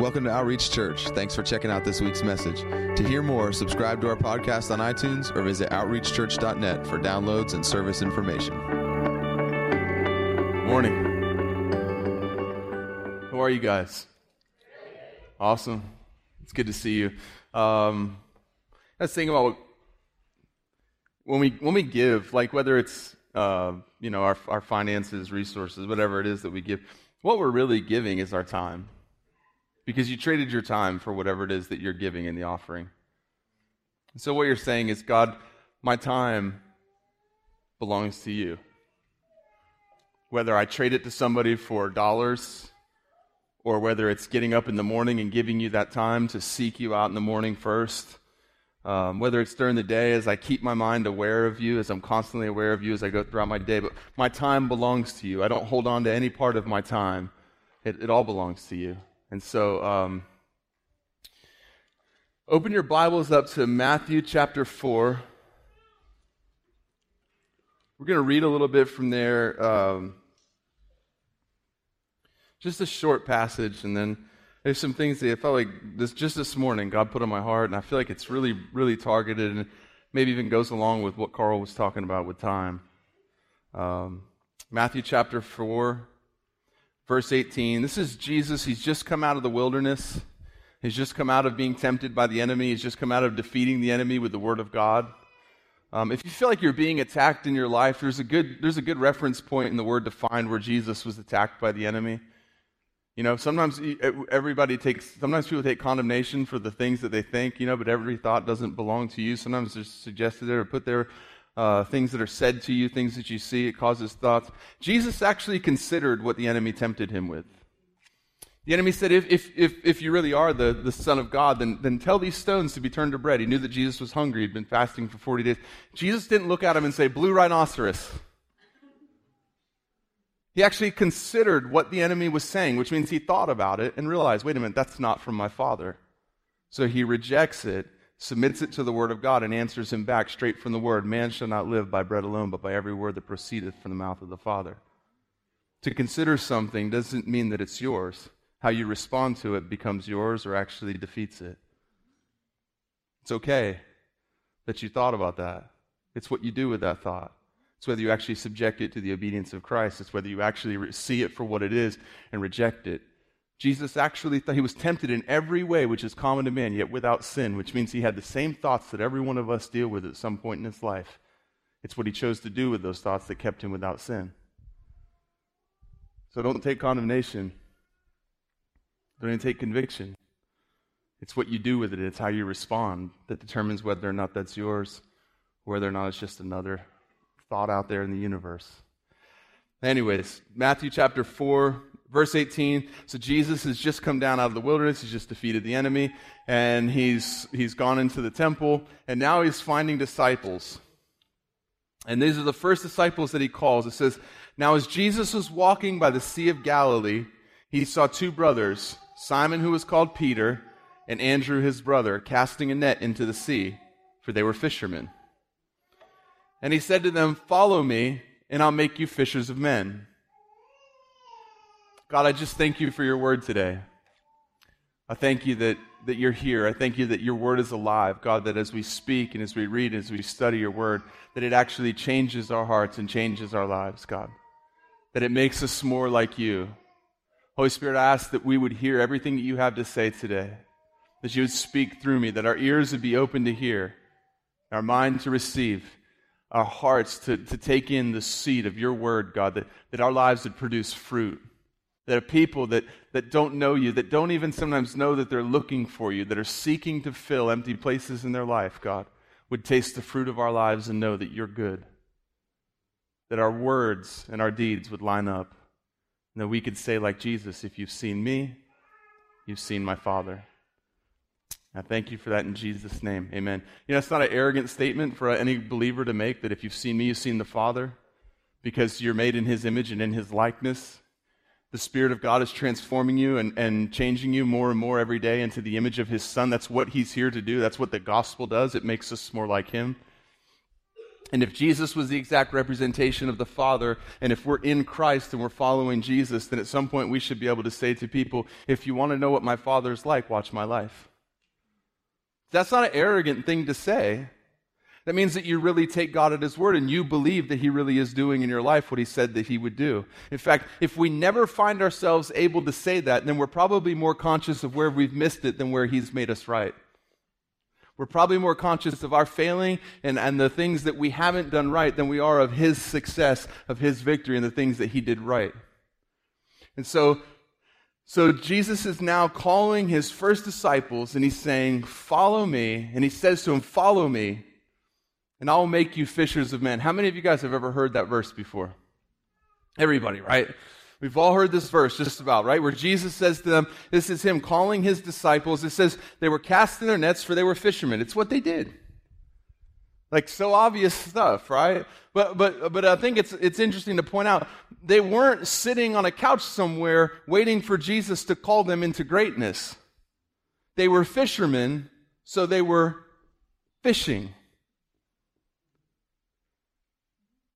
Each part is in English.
Welcome to Outreach Church. Thanks for checking out this week's message. To hear more, subscribe to our podcast on iTunes or visit outreachchurch.net for downloads and service information. Morning. How are you guys? Awesome. It's good to see you. Um, I was thinking about when we when we give, like whether it's uh, you know our our finances, resources, whatever it is that we give, what we're really giving is our time because you traded your time for whatever it is that you're giving in the offering. So, what you're saying is, God, my time belongs to you. Whether I trade it to somebody for dollars, or whether it's getting up in the morning and giving you that time to seek you out in the morning first, um, whether it's during the day as I keep my mind aware of you, as I'm constantly aware of you as I go throughout my day, but my time belongs to you. I don't hold on to any part of my time, it, it all belongs to you. And so, um, open your Bibles up to Matthew chapter 4. We're going to read a little bit from there. Um, just a short passage, and then there's some things that I felt like this just this morning God put on my heart, and I feel like it's really, really targeted, and maybe even goes along with what Carl was talking about with time. Um, Matthew chapter 4, verse 18. This is Jesus. He's just come out of the wilderness. He's just come out of being tempted by the enemy. He's just come out of defeating the enemy with the word of God. Um, if you feel like you're being attacked in your life, there's a good there's a good reference point in the Word to find where Jesus was attacked by the enemy. You know, sometimes everybody takes sometimes people take condemnation for the things that they think. You know, but every thought doesn't belong to you. Sometimes they're suggested there or put there uh, things that are said to you, things that you see. It causes thoughts. Jesus actually considered what the enemy tempted him with. The enemy said, if, if, if, if you really are the, the Son of God, then, then tell these stones to be turned to bread. He knew that Jesus was hungry. He'd been fasting for 40 days. Jesus didn't look at him and say, Blue rhinoceros. He actually considered what the enemy was saying, which means he thought about it and realized, wait a minute, that's not from my Father. So he rejects it submits it to the word of God, and answers him back straight from the word Man shall not live by bread alone, but by every word that proceedeth from the mouth of the Father. To consider something doesn't mean that it's yours. How you respond to it becomes yours or actually defeats it. It's okay that you thought about that. It's what you do with that thought. It's whether you actually subject it to the obedience of Christ. It's whether you actually see it for what it is and reject it. Jesus actually thought he was tempted in every way which is common to man, yet without sin, which means he had the same thoughts that every one of us deal with at some point in his life. It's what he chose to do with those thoughts that kept him without sin. So don't take condemnation. Don't even take conviction. It's what you do with it, it's how you respond that determines whether or not that's yours, whether or not it's just another thought out there in the universe. Anyways, Matthew chapter 4, Verse 18, so Jesus has just come down out of the wilderness. He's just defeated the enemy, and he's, he's gone into the temple, and now he's finding disciples. And these are the first disciples that he calls. It says, Now as Jesus was walking by the Sea of Galilee, he saw two brothers, Simon, who was called Peter, and Andrew, his brother, casting a net into the sea, for they were fishermen. And he said to them, Follow me, and I'll make you fishers of men. God, I just thank you for your word today. I thank you that, that you're here. I thank you that your word is alive. God, that as we speak and as we read, and as we study your word, that it actually changes our hearts and changes our lives, God. That it makes us more like you. Holy Spirit, I ask that we would hear everything that you have to say today, that you would speak through me, that our ears would be open to hear, our mind to receive, our hearts to, to take in the seed of your word, God, that, that our lives would produce fruit that are people that, that don't know you, that don't even sometimes know that they're looking for you, that are seeking to fill empty places in their life, God, would taste the fruit of our lives and know that you're good. That our words and our deeds would line up. And that we could say, like Jesus, if you've seen me, you've seen my Father. I thank you for that in Jesus' name. Amen. You know, it's not an arrogant statement for any believer to make that if you've seen me, you've seen the Father, because you're made in His image and in His likeness. The Spirit of God is transforming you and, and changing you more and more every day into the image of His Son. That's what He's here to do. That's what the gospel does. It makes us more like Him. And if Jesus was the exact representation of the Father, and if we're in Christ and we're following Jesus, then at some point we should be able to say to people, if you want to know what my Father's like, watch my life. That's not an arrogant thing to say. That means that you really take God at His word and you believe that He really is doing in your life what He said that He would do. In fact, if we never find ourselves able to say that, then we're probably more conscious of where we've missed it than where He's made us right. We're probably more conscious of our failing and, and the things that we haven't done right than we are of His success, of His victory, and the things that He did right. And so, so Jesus is now calling His first disciples and He's saying, Follow me. And He says to them, Follow me, and I'll make you fishers of men. How many of you guys have ever heard that verse before? Everybody, right? We've all heard this verse just about, right? Where Jesus says to them, this is him calling his disciples. It says they were casting their nets for they were fishermen. It's what they did. Like so obvious stuff, right? But but but I think it's it's interesting to point out they weren't sitting on a couch somewhere waiting for Jesus to call them into greatness. They were fishermen, so they were fishing.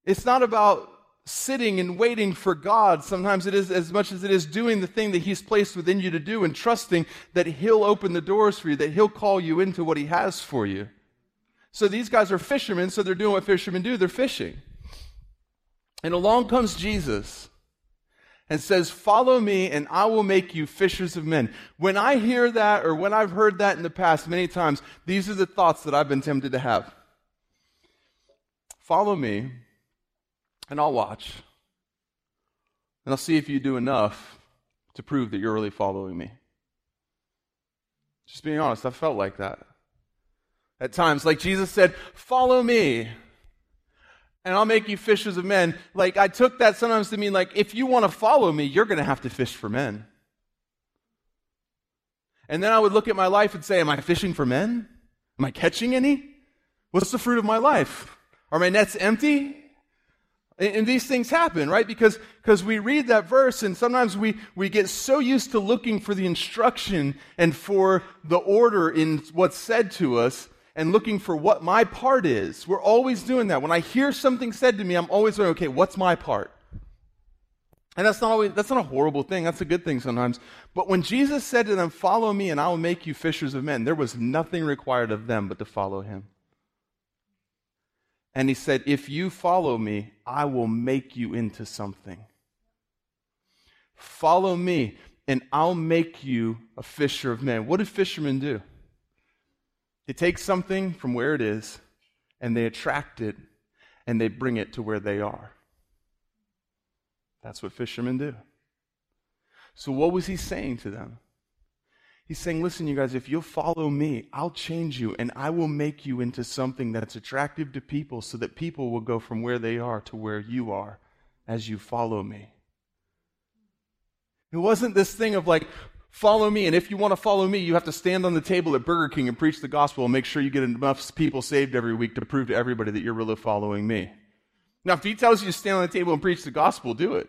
It's not about sitting and waiting for God. Sometimes it is as much as it is doing the thing that He's placed within you to do and trusting that He'll open the doors for you, that He'll call you into what He has for you. So these guys are fishermen, so they're doing what fishermen do they're fishing. And along comes Jesus and says, Follow me, and I will make you fishers of men. When I hear that, or when I've heard that in the past many times, these are the thoughts that I've been tempted to have. Follow me, and I'll watch. And I'll see if you do enough to prove that you're really following me. Just being honest, I felt like that. At times, like Jesus said, Follow me, and I'll make you fishers of men. Like, I took that sometimes to mean, like, if you want to follow me, you're going to have to fish for men. And then I would look at my life and say, Am I fishing for men? Am I catching any? What's the fruit of my life? Are my nets empty? And these things happen, right? Because, because we read that verse and sometimes we, we get so used to looking for the instruction and for the order in what's said to us and looking for what my part is. We're always doing that. When I hear something said to me, I'm always going, okay, what's my part? And that's not always, that's not a horrible thing. That's a good thing sometimes. But when Jesus said to them, follow me and I will make you fishers of men, there was nothing required of them but to follow him. And he said, If you follow me, I will make you into something. Follow me, and I'll make you a fisher of men. What do fishermen do? They take something from where it is, and they attract it, and they bring it to where they are. That's what fishermen do. So, what was he saying to them? He's saying, listen, you guys, if you'll follow me, I'll change you and I will make you into something that's attractive to people so that people will go from where they are to where you are as you follow me. It wasn't this thing of like, follow me, and if you want to follow me, you have to stand on the table at Burger King and preach the gospel and make sure you get enough people saved every week to prove to everybody that you're really following me. Now, if he tells you to stand on the table and preach the gospel, do it.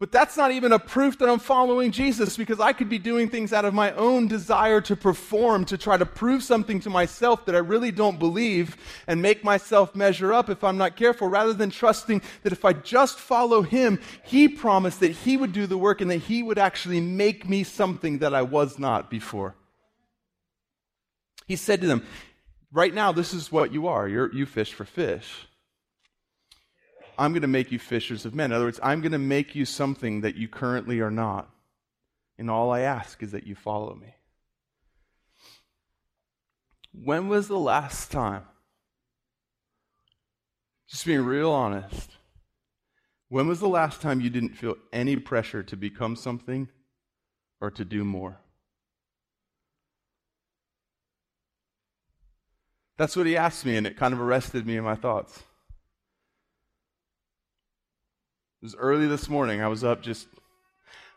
But that's not even a proof that I'm following Jesus because I could be doing things out of my own desire to perform, to try to prove something to myself that I really don't believe and make myself measure up if I'm not careful, rather than trusting that if I just follow Him, He promised that He would do the work and that He would actually make me something that I was not before. He said to them, Right now, this is what you are. You're, you fish for fish. I'm going to make you fishers of men. In other words, I'm going to make you something that you currently are not. And all I ask is that you follow me. When was the last time? Just being real honest. When was the last time you didn't feel any pressure to become something or to do more? That's what he asked me, and it kind of arrested me in my thoughts. It was early this morning. I was up just,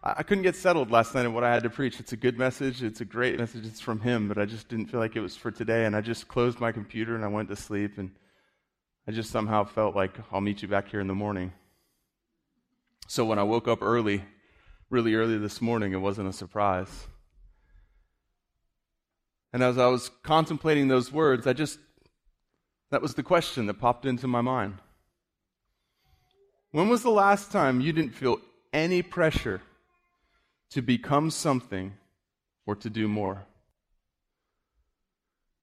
I couldn't get settled last night in what I had to preach. It's a good message. It's a great message. It's from him, but I just didn't feel like it was for today. And I just closed my computer and I went to sleep. And I just somehow felt like I'll meet you back here in the morning. So when I woke up early, really early this morning, it wasn't a surprise. And as I was contemplating those words, I just That was the question that popped into my mind. When was the last time you didn't feel any pressure to become something or to do more?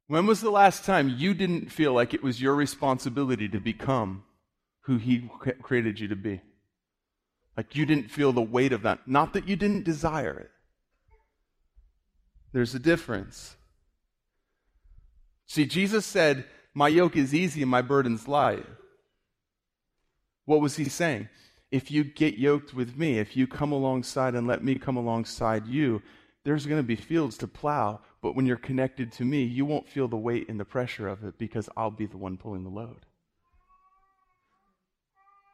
When was the last time you didn't feel like it was your responsibility to become who He created you to be? Like you didn't feel the weight of that. Not that you didn't desire it. There's a difference. See, Jesus said, My yoke is easy and my burden's light. What was he saying? If you get yoked with me, if you come alongside and let me come alongside you, there's going to be fields to plow. But when you're connected to me, you won't feel the weight and the pressure of it because I'll be the one pulling the load.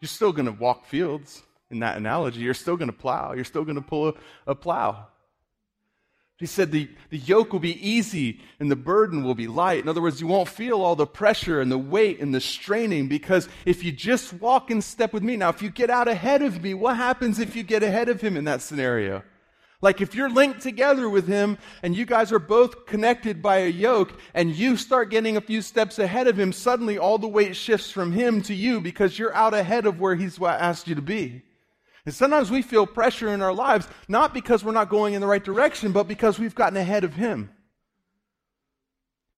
You're still going to walk fields in that analogy. You're still going to plow. You're still going to pull a, a plow. He said the, the yoke will be easy and the burden will be light. In other words, you won't feel all the pressure and the weight and the straining because if you just walk in step with me. Now, if you get out ahead of me, what happens if you get ahead of him in that scenario? Like if you're linked together with him and you guys are both connected by a yoke and you start getting a few steps ahead of him, suddenly all the weight shifts from him to you because you're out ahead of where he's asked you to be. And sometimes we feel pressure in our lives, not because we're not going in the right direction, but because we've gotten ahead of Him.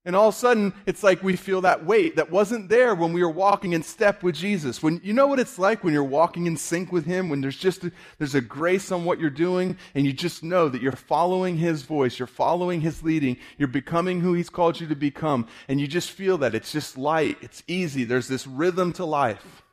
And all of a sudden, it's like we feel that weight that wasn't there when we were walking in step with Jesus. When you know what it's like when you're walking in sync with Him, when there's just a, there's a grace on what you're doing, and you just know that you're following His voice, you're following His leading, you're becoming who He's called you to become, and you just feel that it's just light, it's easy. There's this rhythm to life.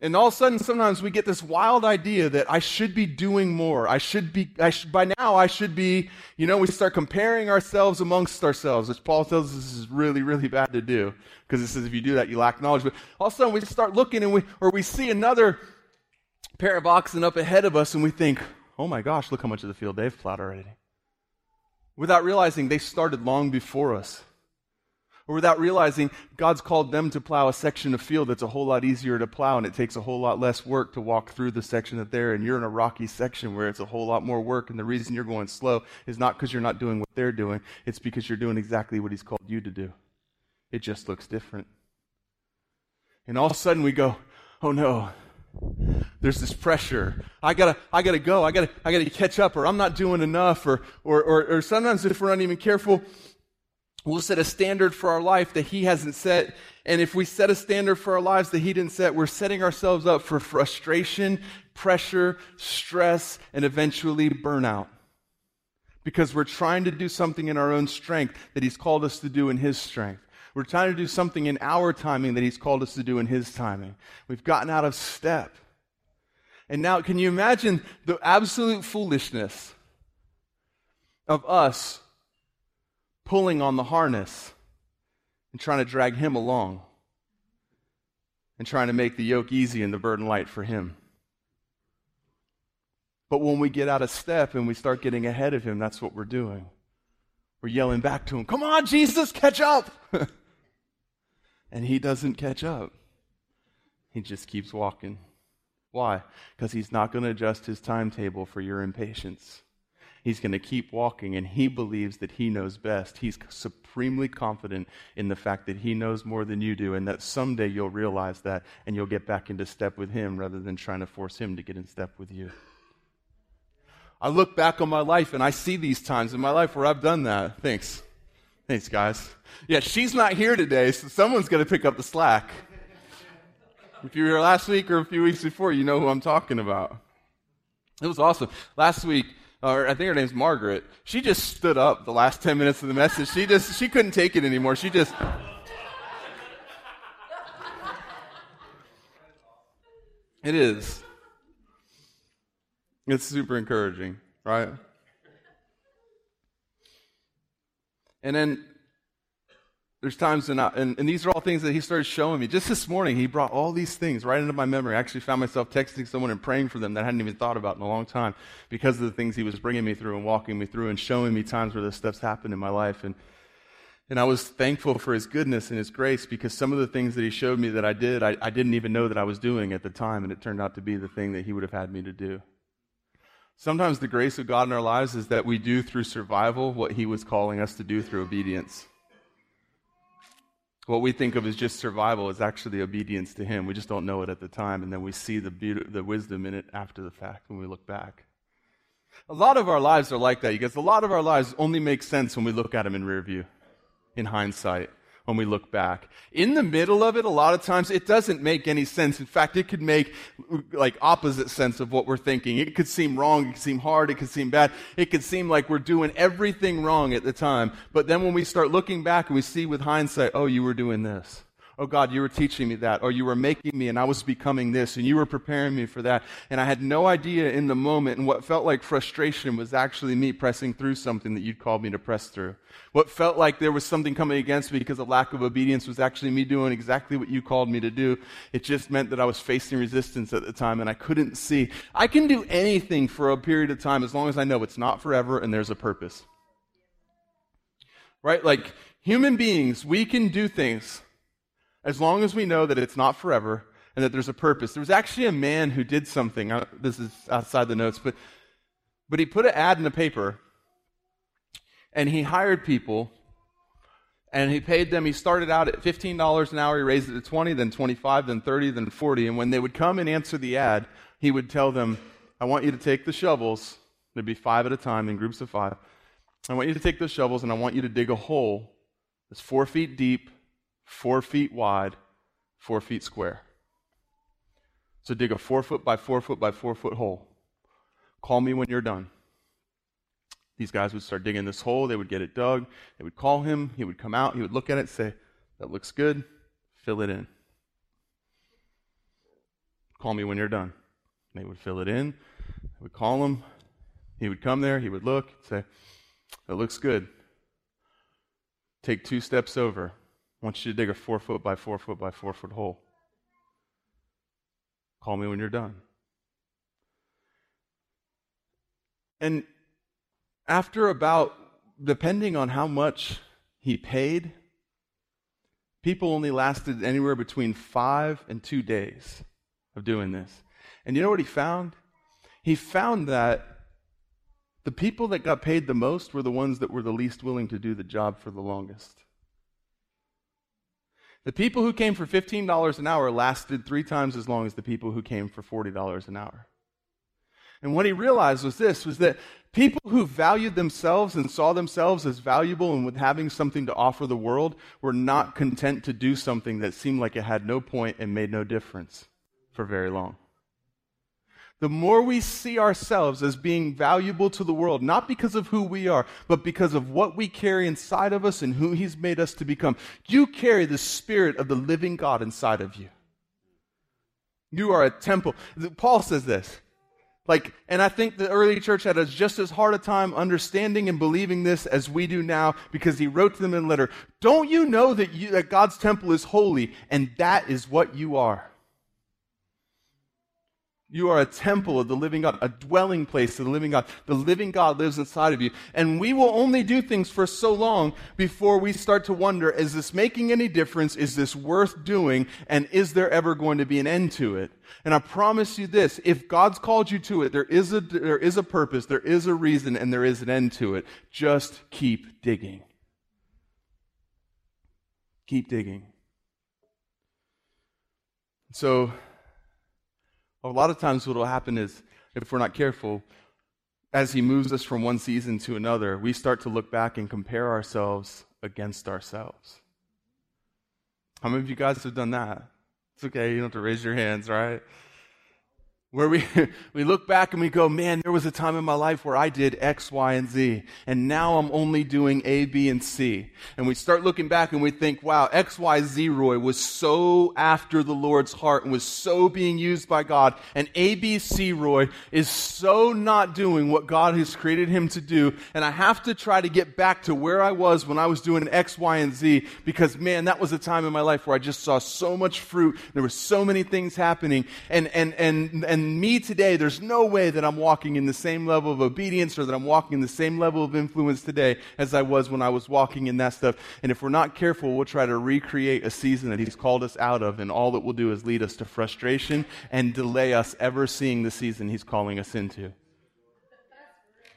And all of a sudden, sometimes we get this wild idea that I should be doing more. I should be, I by now, I should be, you know, we start comparing ourselves amongst ourselves, which Paul tells us is really, really bad to do. Because it says if you do that, you lack knowledge. But all of a sudden, we start looking and we, or we see another pair of oxen up ahead of us and we think, oh my gosh, look how much of the field they've plowed already. Without realizing they started long before us or without realizing God's called them to plow a section of field that's a whole lot easier to plow and it takes a whole lot less work to walk through the section that they're in. You're in a rocky section where it's a whole lot more work and the reason you're going slow is not because you're not doing what they're doing, it's because you're doing exactly what He's called you to do. It just looks different. And all of a sudden we go, oh no, there's this pressure. I gotta, I gotta go. I gotta, I gotta catch up, or I'm not doing enough, or, or, or, or sometimes if we're not even careful, We'll set a standard for our life that He hasn't set. And if we set a standard for our lives that He didn't set, we're setting ourselves up for frustration, pressure, stress, and eventually burnout. Because we're trying to do something in our own strength that He's called us to do in His strength. We're trying to do something in our timing that He's called us to do in His timing. We've gotten out of step. And now, can you imagine the absolute foolishness of us pulling on the harness and trying to drag him along and trying to make the yoke easy and the burden light for him. But when we get out of step and we start getting ahead of him, that's what we're doing. We're yelling back to him, Come on, Jesus, catch up! and he doesn't catch up. He just keeps walking. Why? Because he's not going to adjust his timetable for your impatience. He's going to keep walking, and he believes that he knows best. He's supremely confident in the fact that he knows more than you do, and that someday you'll realize that and you'll get back into step with him rather than trying to force him to get in step with you. I look back on my life and I see these times in my life where I've done that. Thanks. Thanks, guys. Yeah, she's not here today, so someone's going to pick up the slack. If you were here last week or a few weeks before, you know who I'm talking about. It was awesome. Last week, or I think her name's Margaret. She just stood up the last 10 minutes of the message. She just, she couldn't take it anymore. She just. It is. It's super encouraging, right? And then there's times, and, uh, and, and, these are all things that he started showing me. Just this morning, he brought all these things right into my memory. I actually found myself texting someone and praying for them that I hadn't even thought about in a long time because of the things he was bringing me through and walking me through and showing me times where this stuff's happened in my life. And, and I was thankful for his goodness and his grace because some of the things that he showed me that I did, I, I didn't even know that I was doing at the time, and it turned out to be the thing that he would have had me to do. Sometimes the grace of God in our lives is that we do through survival what he was calling us to do through obedience. What we think of as just survival is actually obedience to Him. We just don't know it at the time, and then we see the, beauty, the wisdom in it after the fact when we look back. A lot of our lives are like that, because a lot of our lives only make sense when we look at them in rear view, in hindsight when we look back. In the middle of it, a lot of times it doesn't make any sense. In fact, it could make like opposite sense of what we're thinking. It could seem wrong. It could seem hard. It could seem bad. It could seem like we're doing everything wrong at the time. But then when we start looking back and we see with hindsight, oh, you were doing this. Oh God, you were teaching me that, or you were making me and I was becoming this, and you were preparing me for that. And I had no idea in the moment, and what felt like frustration was actually me pressing through something that you'd called me to press through. What felt like there was something coming against me because of lack of obedience was actually me doing exactly what you called me to do. It just meant that I was facing resistance at the time and I couldn't see. I can do anything for a period of time as long as I know it's not forever and there's a purpose. Right? Like human beings, we can do things as long as we know that it's not forever and that there's a purpose. There was actually a man who did something. Uh, this is outside the notes, but but he put an ad in the paper and he hired people and he paid them he started out at $15 an hour he raised it to 20 then 25 then 30 then 40 and when they would come and answer the ad he would tell them i want you to take the shovels there'd be five at a time in groups of five i want you to take the shovels and i want you to dig a hole that's four feet deep four feet wide, four feet square. So dig a four foot by four foot by four foot hole. Call me when you're done. These guys would start digging this hole. They would get it dug. They would call him. He would come out. He would look at it, say, That looks good. Fill it in. Call me when you're done. They would fill it in. They would call him. He would come there. He would look, say, That looks good. Take two steps over. Want you to dig a four foot by four foot by four foot hole. Call me when you're done. And after about, depending on how much he paid, people only lasted anywhere between five and two days of doing this. And you know what he found? He found that the people that got paid the most were the ones that were the least willing to do the job for the longest. The people who came for $15 an hour lasted three times as long as the people who came for $40 an hour. And what he realized was this was that people who valued themselves and saw themselves as valuable and with having something to offer the world were not content to do something that seemed like it had no point and made no difference for very long the more we see ourselves as being valuable to the world, not because of who we are, but because of what we carry inside of us and who He's made us to become. You carry the Spirit of the living God inside of you. You are a temple. Paul says this. Like, and I think the early church had just as hard a time understanding and believing this as we do now because he wrote to them in a letter. Don't you know that, you, that God's temple is holy and that is what you are? You are a temple of the living God, a dwelling place of the living God. The living God lives inside of you. And we will only do things for so long before we start to wonder, is this making any difference? Is this worth doing? And is there ever going to be an end to it? And I promise you this, if God's called you to it, there is a, there is a purpose, there is a reason, and there is an end to it. Just keep digging. Keep digging. So, a lot of times, what will happen is, if we're not careful, as He moves us from one season to another, we start to look back and compare ourselves against ourselves. How many of you guys have done that? It's okay, you don't have to raise your hands, right? Where we, we look back and we go, man, there was a time in my life where I did X, Y, and Z, and now I'm only doing A, B, and C. And we start looking back and we think, wow, X, Y, Z Roy was so after the Lord's heart and was so being used by God, and A, B, C Roy is so not doing what God has created him to do, and I have to try to get back to where I was when I was doing X, Y, and Z, because man, that was a time in my life where I just saw so much fruit, there were so many things happening, and, and, and, and and me today, there's no way that I'm walking in the same level of obedience or that I'm walking in the same level of influence today as I was when I was walking in that stuff. And if we're not careful, we'll try to recreate a season that He's called us out of, and all that will do is lead us to frustration and delay us ever seeing the season He's calling us into.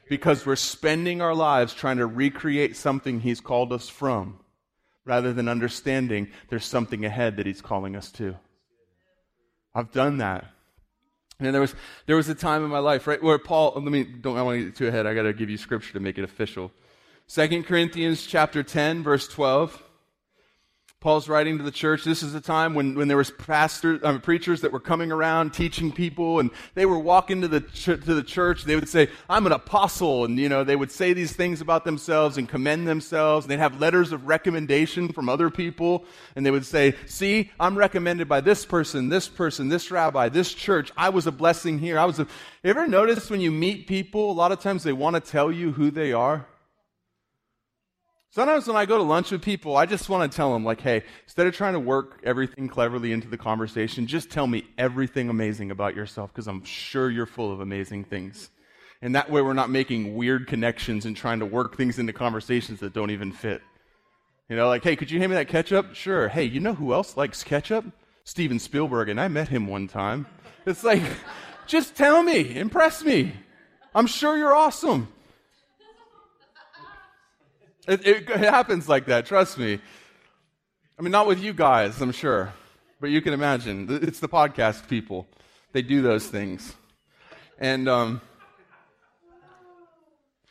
Because we're spending our lives trying to recreate something He's called us from rather than understanding there's something ahead that He's calling us to. I've done that. And there was, there was a time in my life, right, where Paul, let me, don't, I want to get too ahead. I got to give you scripture to make it official. Second Corinthians chapter 10, verse 12. Paul's writing to the church. This is a time when, when there was pastors, um, preachers that were coming around teaching people, and they were walking to the ch- to the church. They would say, "I'm an apostle," and you know they would say these things about themselves and commend themselves. And they'd have letters of recommendation from other people, and they would say, "See, I'm recommended by this person, this person, this rabbi, this church. I was a blessing here. I was." A... You ever notice when you meet people, a lot of times they want to tell you who they are. Sometimes when I go to lunch with people, I just want to tell them, like, hey, instead of trying to work everything cleverly into the conversation, just tell me everything amazing about yourself because I'm sure you're full of amazing things. And that way we're not making weird connections and trying to work things into conversations that don't even fit. You know, like, hey, could you hand me that ketchup? Sure. Hey, you know who else likes ketchup? Steven Spielberg, and I met him one time. It's like, just tell me, impress me. I'm sure you're awesome. It, it, it happens like that, trust me. I mean, not with you guys, I'm sure, but you can imagine. It's the podcast people. They do those things. And um,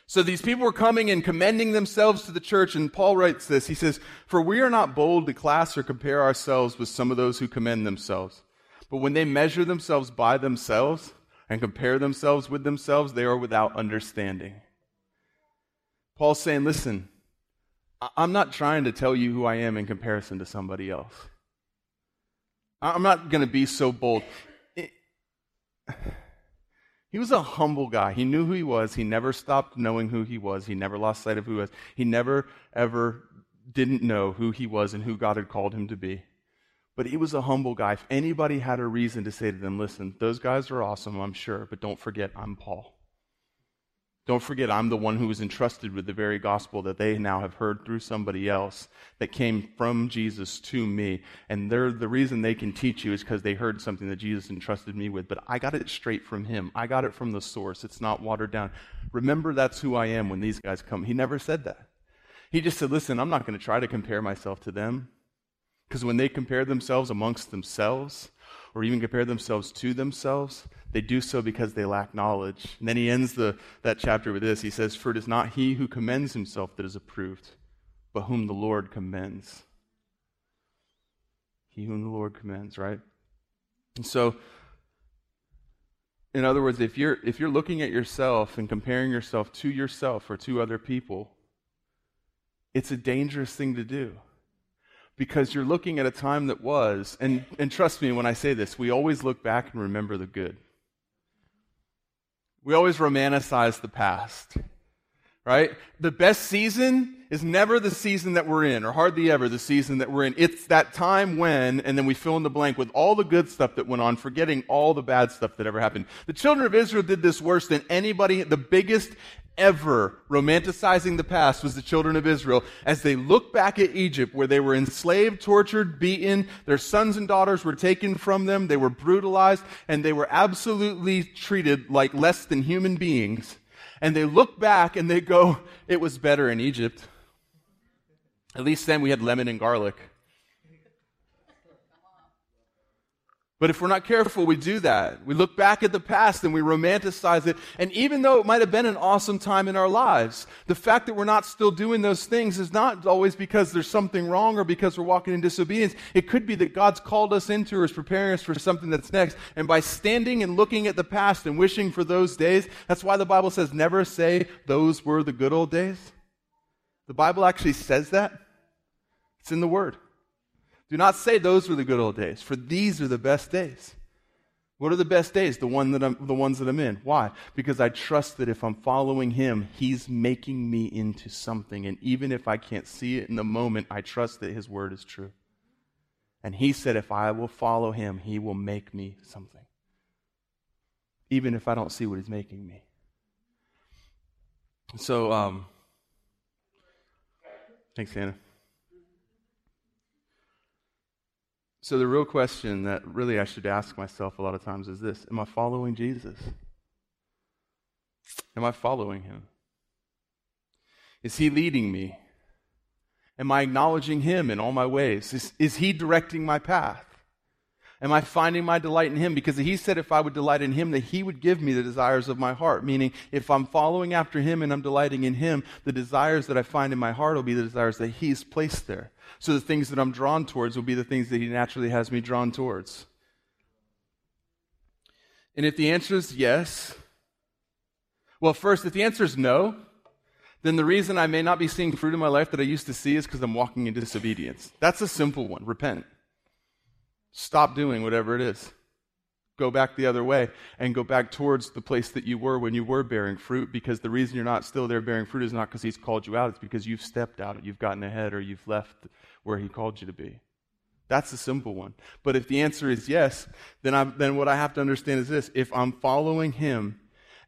so these people were coming and commending themselves to the church, and Paul writes this. He says, For we are not bold to class or compare ourselves with some of those who commend themselves. But when they measure themselves by themselves and compare themselves with themselves, they are without understanding. Paul's saying, Listen, I'm not trying to tell you who I am in comparison to somebody else. I'm not going to be so bold. he was a humble guy. He knew who he was. He never stopped knowing who he was. He never lost sight of who he was. He never, ever didn't know who he was and who God had called him to be. But he was a humble guy. If anybody had a reason to say to them, listen, those guys are awesome, I'm sure, but don't forget, I'm Paul. Don't forget, I'm the one who was entrusted with the very gospel that they now have heard through somebody else that came from Jesus to me. And they're, the reason they can teach you is because they heard something that Jesus entrusted me with. But I got it straight from him. I got it from the source. It's not watered down. Remember, that's who I am when these guys come. He never said that. He just said, listen, I'm not going to try to compare myself to them. Because when they compare themselves amongst themselves, or even compare themselves to themselves, they do so because they lack knowledge. And then he ends the, that chapter with this. He says, For it is not he who commends himself that is approved, but whom the Lord commends. He whom the Lord commends, right? And so, in other words, if you're, if you're looking at yourself and comparing yourself to yourself or to other people, it's a dangerous thing to do because you're looking at a time that was, and, and trust me when I say this, we always look back and remember the good. We always romanticize the past, right? The best season is never the season that we're in, or hardly ever the season that we're in. It's that time when, and then we fill in the blank with all the good stuff that went on, forgetting all the bad stuff that ever happened. The children of Israel did this worse than anybody, the biggest ever romanticizing the past was the children of Israel as they look back at Egypt where they were enslaved, tortured, beaten, their sons and daughters were taken from them, they were brutalized, and they were absolutely treated like less than human beings. And they look back and they go, it was better in Egypt. At least then we had lemon and garlic. But if we're not careful, we do that. We look back at the past and we romanticize it. And even though it might have been an awesome time in our lives, the fact that we're not still doing those things is not always because there's something wrong or because we're walking in disobedience. It could be that God's called us into or is preparing us for something that's next. And by standing and looking at the past and wishing for those days, that's why the Bible says never say those were the good old days. The Bible actually says that. It's in the Word. Do not say those were the good old days, for these are the best days. What are the best days? The, one that I'm, the ones that I'm in. Why? Because I trust that if I'm following Him, He's making me into something. And even if I can't see it in the moment, I trust that His word is true. And He said, if I will follow Him, He will make me something. Even if I don't see what He's making me. So, um, thanks, Hannah. So, the real question that really I should ask myself a lot of times is this Am I following Jesus? Am I following him? Is he leading me? Am I acknowledging Him in all my ways? Is, is He directing my path? Am I finding my delight in Him? Because He said if I would delight in Him, that He would give me the desires of my heart. Meaning, if I'm following after Him and I'm delighting in Him, the desires that I find in my heart will be the desires that He's placed there. So the things that I'm drawn towards will be the things that He naturally has me drawn towards. And if the answer is yes, well, first, if the answer is no, then the reason I may not be seeing fruit in my life that I used to see is because I'm walking in disobedience. That's a simple one. Repent. Stop doing whatever it is. Go back the other way and go back towards the place that you were when you were bearing fruit because the reason you're not still there bearing fruit is not because He's called you out, it's because you've stepped out, you've gotten ahead, or you've left where He called you to be. That's a simple one. But if the answer is yes, then, i then what I have to understand is this if I'm following Him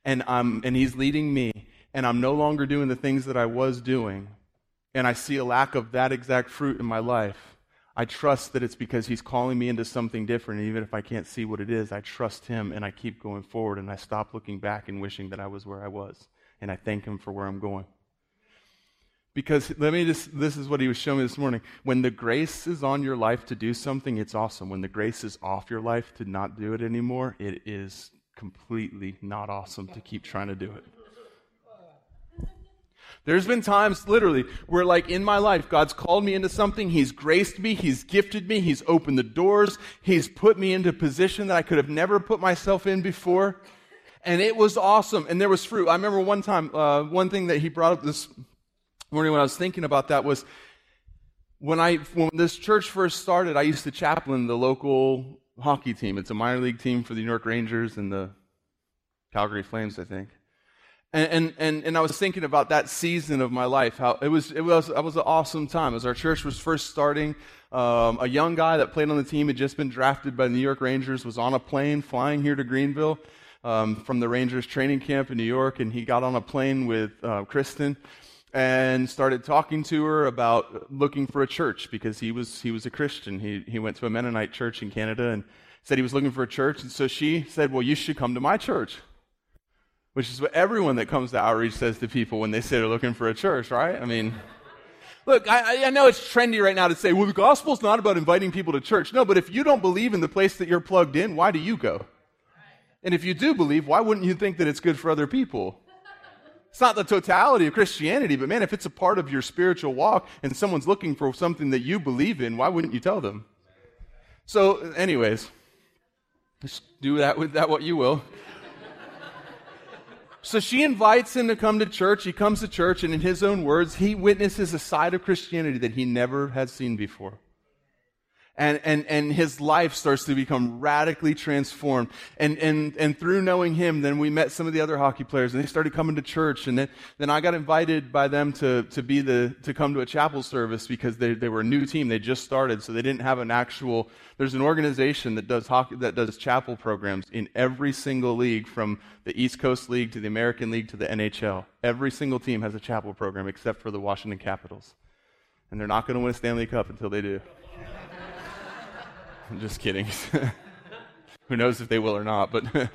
and, I'm, and He's leading me, and I'm no longer doing the things that I was doing, and I see a lack of that exact fruit in my life, I trust that it's because He's calling me into something different. And even if I can't see what it is, I trust Him and I keep going forward and I stop looking back and wishing that I was where I was. And I thank Him for where I'm going. Because let me just, this is what He was showing me this morning. When the grace is on your life to do something, it's awesome. When the grace is off your life to not do it anymore, it is completely not awesome to keep trying to do it. There's been times, literally, where, like, in my life, God's called me into something. He's graced me. He's gifted me. He's opened the doors. He's put me into a position that I could have never put myself in before. And it was awesome. And there was fruit. I remember one time, uh, one thing that he brought up this morning when I was thinking about that was when I, when this church first started, I used to chaplain the local hockey team. It's a minor league team for the New York Rangers and the Calgary Flames, I think. And, and, and I was thinking about that season of my life, how it was, it was, it was an awesome time. As our church was first starting, um, a young guy that played on the team had just been drafted by the New York Rangers, was on a plane flying here to Greenville um, from the Rangers training camp in New York, and he got on a plane with uh, Kristen and started talking to her about looking for a church because he was, he was a Christian. He, he went to a Mennonite church in Canada and said he was looking for a church. And so she said, Well, you should come to my church which is what everyone that comes to outreach says to people when they say they're looking for a church, right? I mean, look, I, I, know it's trendy right now to say, well, the gospel's not about inviting people to church. No, but if you don't believe in the place that you're plugged in, why do you go? And if you do believe, why wouldn't you think that it's good for other people? It's not the totality of Christianity, but man, if it's a part of your spiritual walk and someone's looking for something that you believe in, why wouldn't you tell them? So, anyways, just do that with that what you will. So she invites him to come to church. He comes to church, and in his own words, he witnesses a side of Christianity that he never had seen before and, and, and his life starts to become radically transformed. And, and, and through knowing him, then we met some of the other hockey players and they started coming to church. And then, then I got invited by them to, to be the, to come to a chapel service because they, they were a new team. They just started. So they didn't have an actual, there's an organization that does hockey, that does chapel programs in every single league from the East Coast League to the American League to the NHL. Every single team has a chapel program except for the Washington Capitals. And they're not going to win a Stanley Cup until they do. I'm just kidding. Who knows if they will or not, but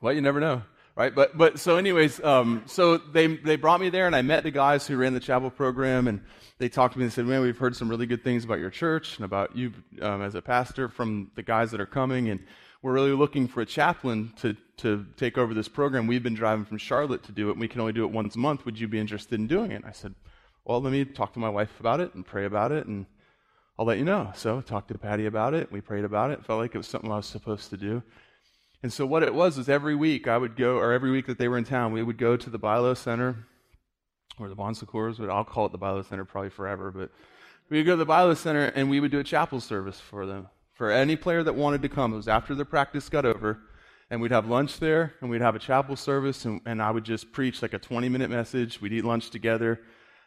well, you never know, right? But but so anyways, um, so they they brought me there, and I met the guys who ran the chapel program, and they talked to me and said, "Man, we've heard some really good things about your church and about you um, as a pastor from the guys that are coming, and we're really looking for a chaplain to to take over this program. We've been driving from Charlotte to do it, and we can only do it once a month. Would you be interested in doing it?" I said, "Well, let me talk to my wife about it and pray about it and." I'll let you know. So I talked to Patty about it. We prayed about it. Felt like it was something I was supposed to do. And so what it was was every week I would go, or every week that they were in town, we would go to the Bilo Center, or the Bon Secours, but I'll call it the Bilo Center probably forever. But we would go to the Bilo Center and we would do a chapel service for them. For any player that wanted to come. It was after the practice got over. And we'd have lunch there, and we'd have a chapel service, and, and I would just preach like a 20 minute message. We'd eat lunch together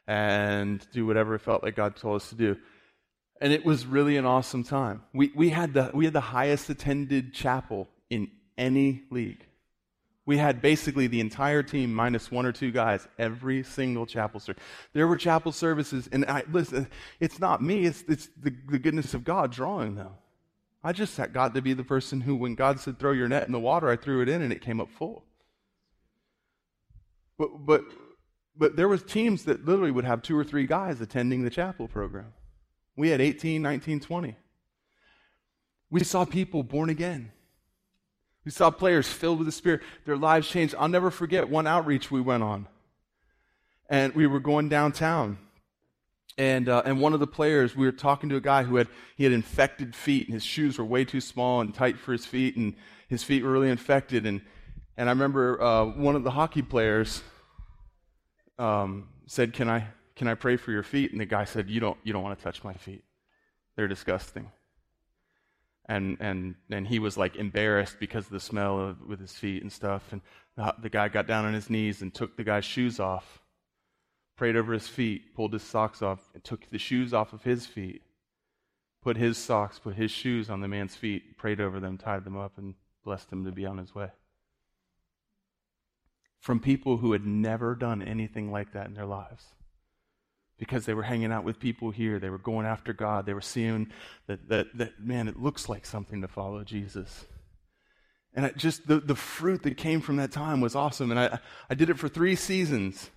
and do whatever it felt like God told us to do and it was really an awesome time. We, we, had the, we had the highest attended chapel in any league. We had basically the entire team minus one or two guys every single chapel service. There were chapel services, and I, listen, it's not me, it's, it's the, the goodness of God drawing them. I just got to be the person who, when God said, throw your net in the water, I threw it in and it came up full. But, but but there was teams that literally would have two or three guys attending the chapel program. We had 18, 19, 20. We saw people born again. We saw players filled with the Spirit, their lives changed. I'll never forget one outreach we went on. And we were going downtown. And, uh, and one of the players, we were talking to a guy who had, he had infected feet, and his shoes were way too small and tight for his feet, and his feet were really infected. And, and I remember uh, one of the hockey players um, said, can I, can I pray for your feet? And the guy said, you don't, you don't want to touch my feet. They're disgusting. And, and, and he was like embarrassed because of the smell of, with his feet and stuff. And the, the guy got down on his knees and took the guy's shoes off, prayed over his feet, pulled his socks off, and took the shoes off of his feet, put his socks, put his shoes on the man's feet, prayed over them, tied them up, and blessed him to be on his way from people who had never done anything like that in their lives. Because they were hanging out with people here, they were going after God, they were seeing that, that, that man, it looks like something to follow Jesus. And I just the, the fruit that came from that time was awesome. And I, I did it for three seasons.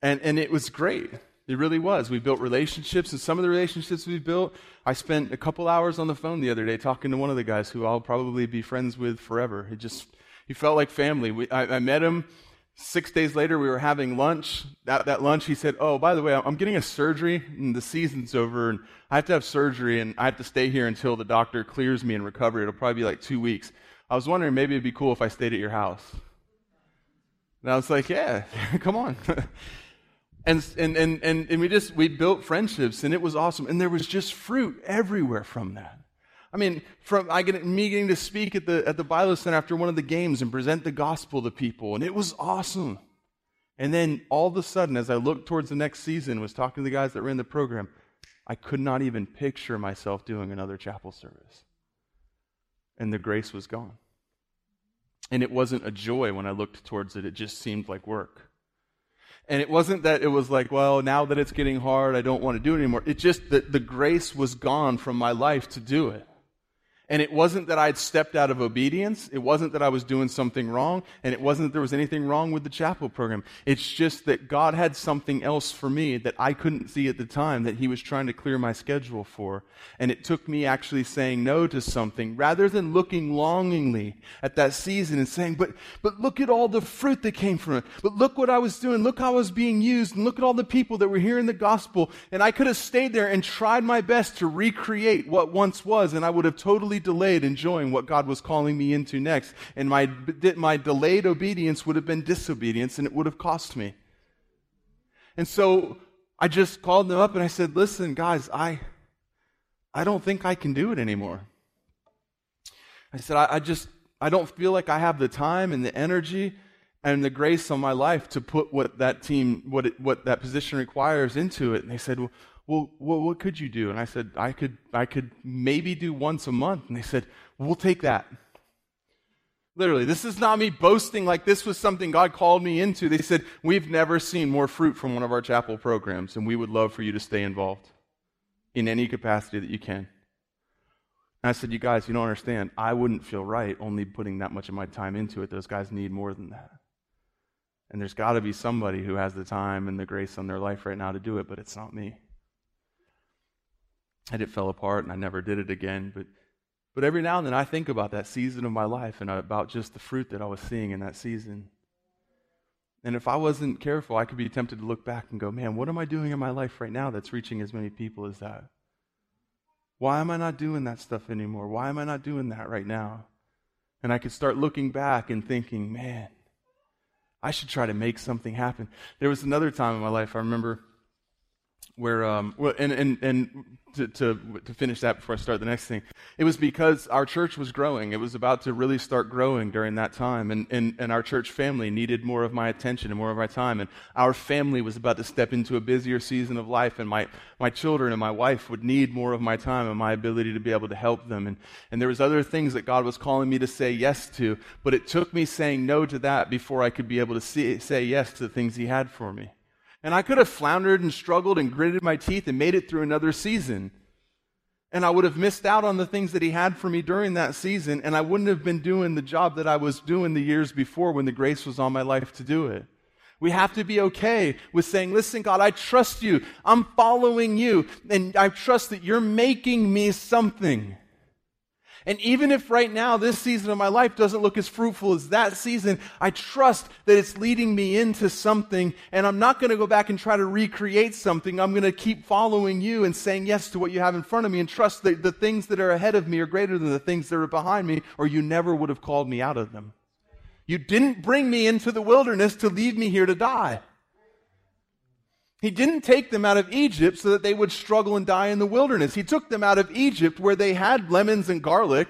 And, and it was great. It really was. We built relationships, and some of the relationships we built, I spent a couple hours on the phone the other day talking to one of the guys who I'll probably be friends with forever. It just he felt like family. We, I, I, met him. Six days later, we were having lunch. At that lunch, he said, Oh, by the way, I'm getting a surgery, and the season's over, and I have to have surgery, and I have to stay here until the doctor clears me and recovery. It'll probably be like two weeks. I was wondering maybe it'd be cool if I stayed at your house. And I was like, Yeah, come on. and, and, and, and, and we just, we built friendships, and it was awesome. And there was just fruit everywhere from that. I mean, from I get me getting to speak at the at the Bible Center after one of the games and present the gospel to people, and it was awesome. And then all of a sudden, as I looked towards the next season, was talking to the guys that ran the program, I could not even picture myself doing another chapel service. And the grace was gone. And it wasn't a joy when I looked towards it, it just seemed like work. And it wasn't that it was like, well, now that it's getting hard, I don't want to do it anymore. It just that the grace was gone from my life to do it. And it wasn't that I'd stepped out of obedience. It wasn't that I was doing something wrong. And it wasn't that there was anything wrong with the chapel program. It's just that God had something else for me that I couldn't see at the time that He was trying to clear my schedule for. And it took me actually saying no to something rather than looking longingly at that season and saying, but, but look at all the fruit that came from it. But look what I was doing. Look how I was being used. And look at all the people that were hearing the gospel. And I could have stayed there and tried my best to recreate what once was. And I would have totally delayed enjoying what God was calling me into next. And my, my delayed obedience would have been disobedience and it would have cost me. And so I just called them up and I said, listen, guys, I, I don't think I can do it anymore. I said, I, I just, I don't feel like I have the time and the energy and the grace on my life to put what that team, what, it, what that position requires into it. And they said, well, well, what could you do? And I said, I could, I could maybe do once a month. And they said, we'll take that. Literally, this is not me boasting like this was something God called me into. They said, We've never seen more fruit from one of our chapel programs, and we would love for you to stay involved in any capacity that you can. And I said, You guys, you don't understand. I wouldn't feel right only putting that much of my time into it. Those guys need more than that. And there's got to be somebody who has the time and the grace on their life right now to do it, but it's not me and it fell apart and I never did it again. But, but every now and then I think about that season of my life and about just the fruit that I was seeing in that season. And if I wasn't careful, I could be tempted to look back and go, man, what am I doing in my life right now that's reaching as many people as that? Why am I not doing that stuff anymore? Why am I not doing that right now? And I could start looking back and thinking, man, I should try to make something happen. There was another time in my life, I remember where um, well, and and and to, to to finish that before I start the next thing, it was because our church was growing. It was about to really start growing during that time, and and and our church family needed more of my attention and more of my time, and our family was about to step into a busier season of life, and my my children and my wife would need more of my time and my ability to be able to help them, and and there was other things that God was calling me to say yes to, but it took me saying no to that before I could be able to see, say yes to the things He had for me. And I could have floundered and struggled and gritted my teeth and made it through another season. And I would have missed out on the things that he had for me during that season, and I wouldn't have been doing the job that I was doing the years before when the grace was on my life to do it. We have to be okay with saying, listen, God, I trust you. I'm following you. And I trust that you're making me something. And even if right now this season of my life doesn't look as fruitful as that season, I trust that it's leading me into something. And I'm not going to go back and try to recreate something. I'm going to keep following you and saying yes to what you have in front of me and trust that the things that are ahead of me are greater than the things that are behind me, or you never would have called me out of them. You didn't bring me into the wilderness to leave me here to die. He didn't take them out of Egypt so that they would struggle and die in the wilderness. He took them out of Egypt where they had lemons and garlic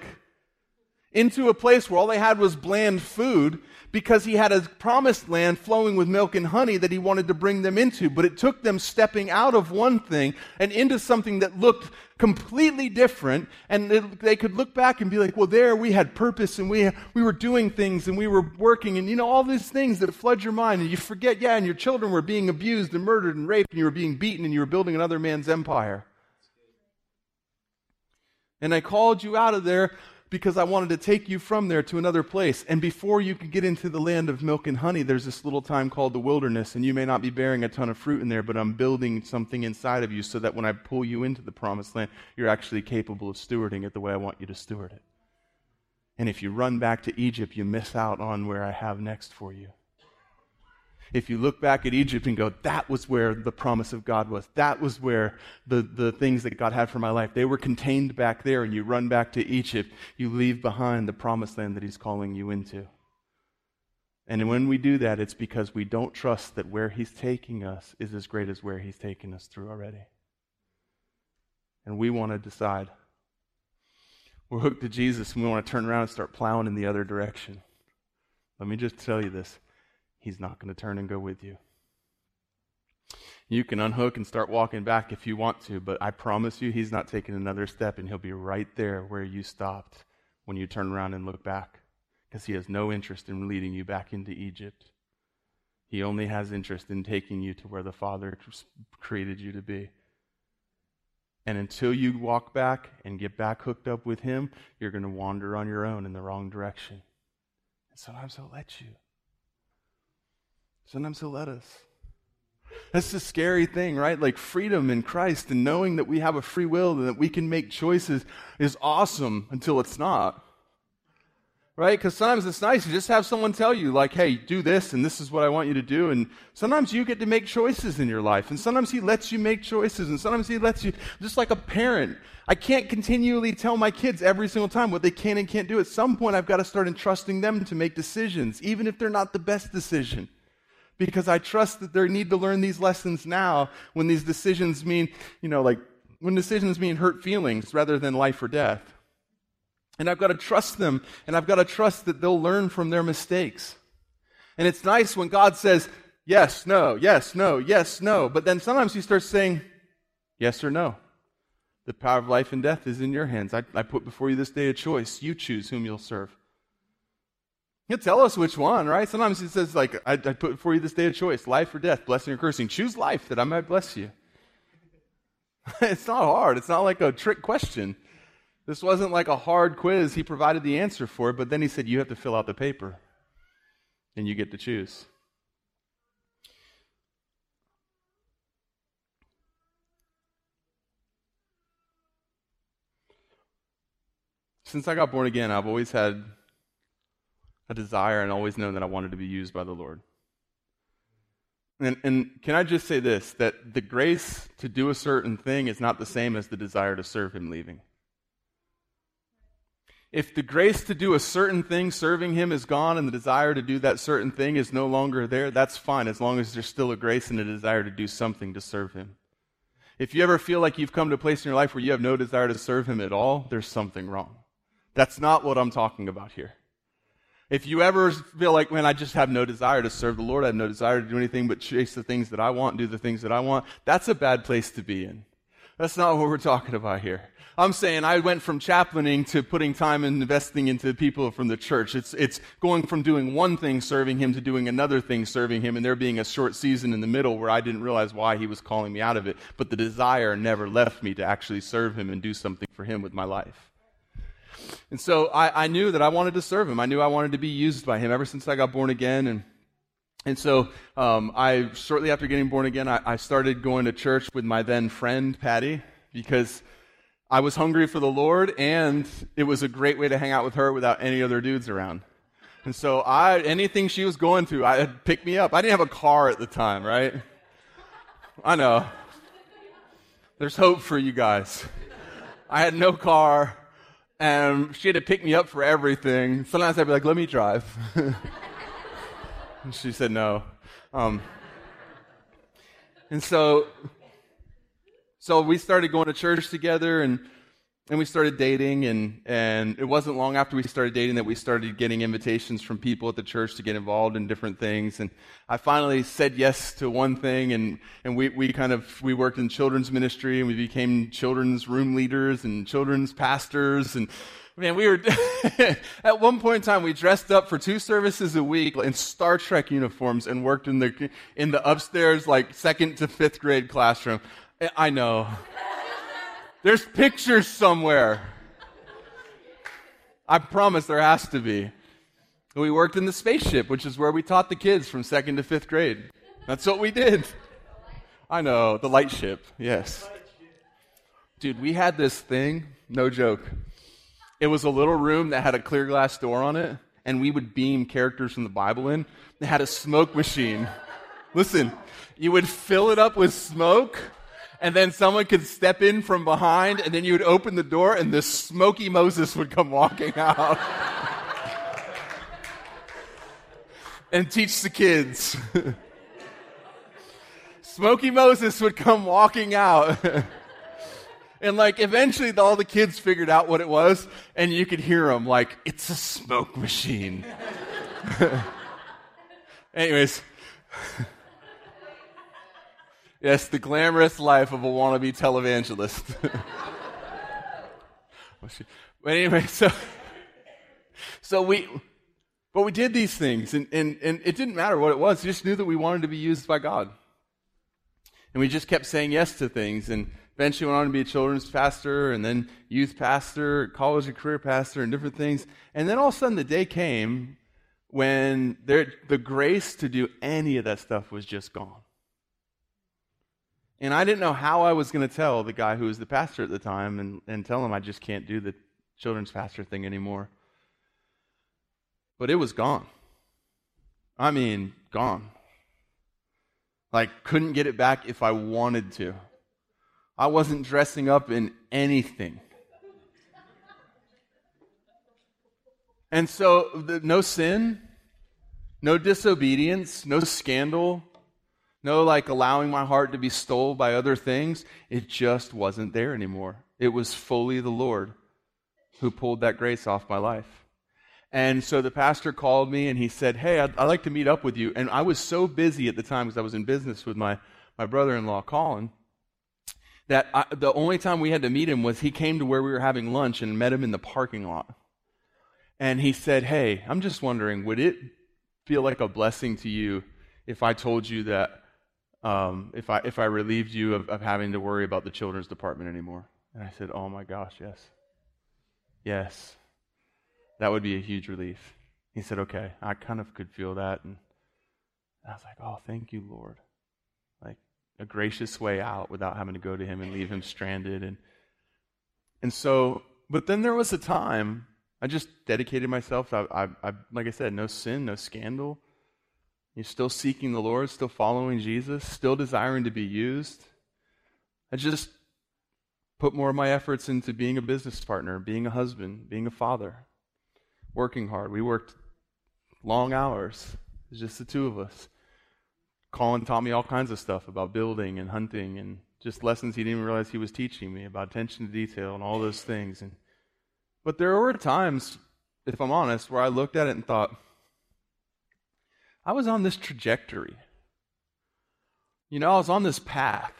into a place where all they had was bland food because he had a promised land flowing with milk and honey that he wanted to bring them into. But it took them stepping out of one thing and into something that looked completely different. And it, they could look back and be like, well, there we had purpose and we, we were doing things and we were working and, you know, all these things that flood your mind. And you forget, yeah, and your children were being abused and murdered and raped and you were being beaten and you were building another man's empire. And I called you out of there because I wanted to take you from there to another place. And before you can get into the land of milk and honey, there's this little time called the wilderness, and you may not be bearing a ton of fruit in there, but I'm building something inside of you so that when I pull you into the promised land, you're actually capable of stewarding it the way I want you to steward it. And if you run back to Egypt, you miss out on where I have next for you if you look back at Egypt and go, that was where the promise of God was. That was where the, the things that God had for my life, they were contained back there. And you run back to Egypt, you leave behind the promised land that He's calling you into. And when we do that, it's because we don't trust that where He's taking us is as great as where He's taken us through already. And we want to decide. We're hooked to Jesus and we want to turn around and start plowing in the other direction. Let me just tell you this He's not going to turn and go with you. You can unhook and start walking back if you want to, but I promise you, He's not taking another step, and He'll be right there where you stopped when you turn around and look back because He has no interest in leading you back into Egypt. He only has interest in taking you to where the Father created you to be. And until you walk back and get back hooked up with Him, you're going to wander on your own in the wrong direction. And sometimes He'll let you. Sometimes He'll let us. That's the scary thing, right? Like freedom in Christ and knowing that we have a free will and that we can make choices is awesome until it's not. Right? Because sometimes it's nice to just have someone tell you, like, hey, do this and this is what I want you to do. And sometimes you get to make choices in your life. And sometimes He lets you make choices. And sometimes He lets you, just like a parent. I can't continually tell my kids every single time what they can and can't do. At some point, I've got to start entrusting them to make decisions, even if they're not the best decision because I trust that they need to learn these lessons now when these decisions mean, you know, like when decisions mean hurt feelings rather than life or death. And I've got to trust them, and I've got to trust that they'll learn from their mistakes. And it's nice when God says, yes, no, yes, no, yes, no. But then sometimes He starts saying, yes or no. The power of life and death is in your hands. I, I put before you this day a choice. You choose whom you'll serve. He'll tell us which one, right? Sometimes he says, like, I, I put before you this day of choice, life or death, blessing or cursing. Choose life that I might bless you. it's not hard. It's not like a trick question. This wasn't like a hard quiz. He provided the answer for it, but then he said, you have to fill out the paper and you get to choose. Since I got born again, I've always had a desire and always known that I wanted to be used by the Lord. And, and, can I just say this that the grace to do a certain thing is not the same as the desire to serve Him leaving. If the grace to do a certain thing serving Him is gone and the desire to do that certain thing is no longer there, that's fine as long as there's still a grace and a desire to do something to serve Him. If you ever feel like you've come to a place in your life where you have no desire to serve Him at all, there's something wrong. That's not what I'm talking about here. If you ever feel like, man, I just have no desire to serve the Lord, I have no desire to do anything but chase the things that I want, do the things that I want, that's a bad place to be in. That's not what we're talking about here. I'm saying I went from chaplaining to putting time and investing into people from the church. It's, it's going from doing one thing serving him to doing another thing serving him, and there being a short season in the middle where I didn't realize why he was calling me out of it. But the desire never left me to actually serve him and do something for him with my life. And so I, I knew that I wanted to serve him. I knew I wanted to be used by him ever since I got born again. And And so um, I, shortly after getting born again, I, I started going to church with my then friend, Patty, because I was hungry for the Lord and it was a great way to hang out with her without any other dudes around. And so I, anything she was going through, I had pick me up. I didn't have a car at the time, right? I know. There's hope for you guys. I had no car, and she had to pick me up for everything. Sometimes I'd be like, let me drive. And she said no. Um, and so, so we started going to church together, and and we started dating and, and it wasn't long after we started dating that we started getting invitations from people at the church to get involved in different things. And i finally said yes to one thing and, and we, we kind of we worked in children's ministry and we became children's room leaders and children's pastors. And man we were at one point in time we dressed up for two services a week in star trek uniforms and worked in the in the upstairs like second to fifth grade classroom. I know there's pictures somewhere. I promise there has to be. We worked in the spaceship, which is where we taught the kids from second to fifth grade. That's what we did. I know, the light ship, yes. Dude, we had this thing, no joke. It was a little room that had a clear glass door on it, and we would beam characters from the Bible in. It had a smoke machine. Listen, you would fill it up with smoke and then someone could step in from behind, and then you would open the door, and this smoky Moses would come walking out and teach the kids. Smoky Moses would come walking out. and like eventually all the kids figured out what it was and you could hear them like it's a smoke machine. Anyways, Yes, the glamorous life of a wannabe televangelist. but anyway, so so we but we did these things and, and, and it didn't matter what it was. We just knew that we wanted to be used by God. And we just kept saying yes to things and eventually went on to be a children's pastor and then youth pastor, college and career pastor and different things. And then all of a sudden the day came when there, the grace to do any of that stuff was just gone. And I didn't know how I was going to tell the guy who was the pastor at the time and, and tell him I just can't do the children's pastor thing anymore. But it was gone. I mean, gone. Like, couldn't get it back if I wanted to. I wasn't dressing up in anything. And so, the, no sin, no disobedience, no scandal, no, like allowing my heart to be stole by other things. It just wasn't there anymore. It was fully the Lord who pulled that grace off my life. And so the pastor called me and he said, Hey, I'd, I'd like to meet up with you. And I was so busy at the time because I was in business with my, my brother in law, Colin, that I, the only time we had to meet him was he came to where we were having lunch and met him in the parking lot. And he said, Hey, I'm just wondering, would it feel like a blessing to you if I told you that um, if, I, if I relieved you of, of having to worry about the children's department anymore. And I said, Oh my gosh, yes. Yes. That would be a huge relief. He said, Okay, I kind of could feel that. And I was like, Oh, thank you, Lord. Like a gracious way out without having to go to him and leave him stranded. And, and so, but then there was a time I just dedicated myself. I, I, I like I said, no sin, no scandal. You're still seeking the Lord, still following Jesus, still desiring to be used. I just put more of my efforts into being a business partner, being a husband, being a father, working hard. We worked long hours, just the two of us. Colin taught me all kinds of stuff about building and hunting and just lessons he didn't even realize he was teaching me about attention to detail and all those things. And, but there were times, if I'm honest, where I looked at it and thought, I was on this trajectory. You know, I was on this path.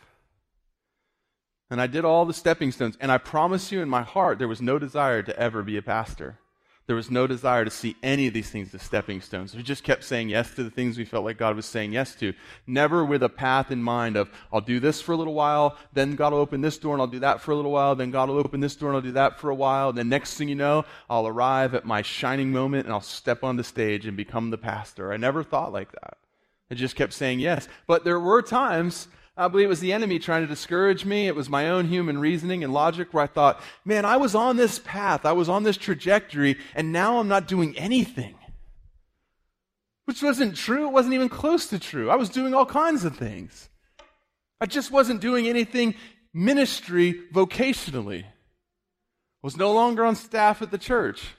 And I did all the stepping stones. And I promise you in my heart, there was no desire to ever be a pastor. There was no desire to see any of these things as stepping stones. We just kept saying yes to the things we felt like God was saying yes to. Never with a path in mind of, I'll do this for a little while, then God will open this door and I'll do that for a little while, then God will open this door and I'll do that for a while, and then next thing you know, I'll arrive at my shining moment and I'll step on the stage and become the pastor. I never thought like that. I just kept saying yes. But there were times, I believe it was the enemy trying to discourage me. It was my own human reasoning and logic where I thought, man, I was on this path, I was on this trajectory, and now I'm not doing anything. Which wasn't true. It wasn't even close to true. I was doing all kinds of things. I just wasn't doing anything ministry vocationally. I was no longer on staff at the church.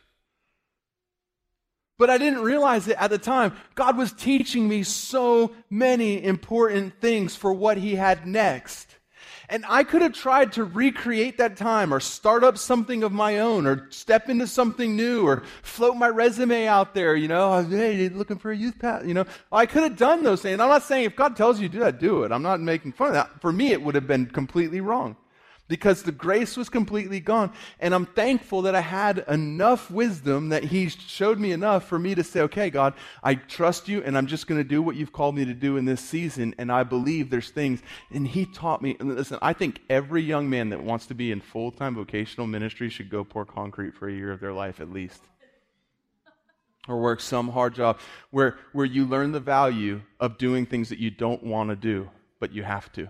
But I didn't realize it at the time. God was teaching me so many important things for what He had next. And I could have tried to recreate that time or start up something of my own or step into something new or float my resume out there, you know, oh, hey, looking for a youth path, you know. I could have done those things. I'm not saying if God tells you to do that, do it. I'm not making fun of that. For me, it would have been completely wrong because the grace was completely gone. And I'm thankful that I had enough wisdom that He showed me enough for me to say, okay, God, I trust you and I'm just going to do what you've called me to do in this season. And I believe there's things. And He taught me. And listen, I think every young man that wants to be in full time vocational ministry should go pour concrete for a year of their life at least. Or work some hard job where, where you learn the value of doing things that you don't want to do, but you have to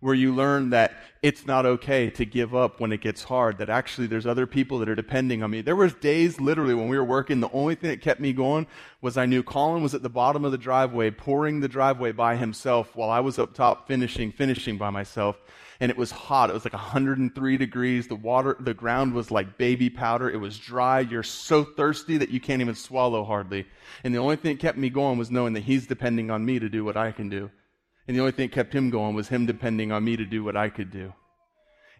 where you learn that it's not okay to give up when it gets hard, that actually there's other people that are depending on me. There was days literally when we were working, the only thing that kept me going was I knew Colin was at the bottom of the driveway, pouring the driveway by himself while I was up top finishing, finishing by myself. And it was hot. It was like 103 degrees. The water, the ground was like baby powder. It was dry. You're so thirsty that you can't even swallow hardly. And the only thing that kept me going was knowing that he's depending on me to do what I can do. And the only thing that kept him going was him depending on me to do what I could do.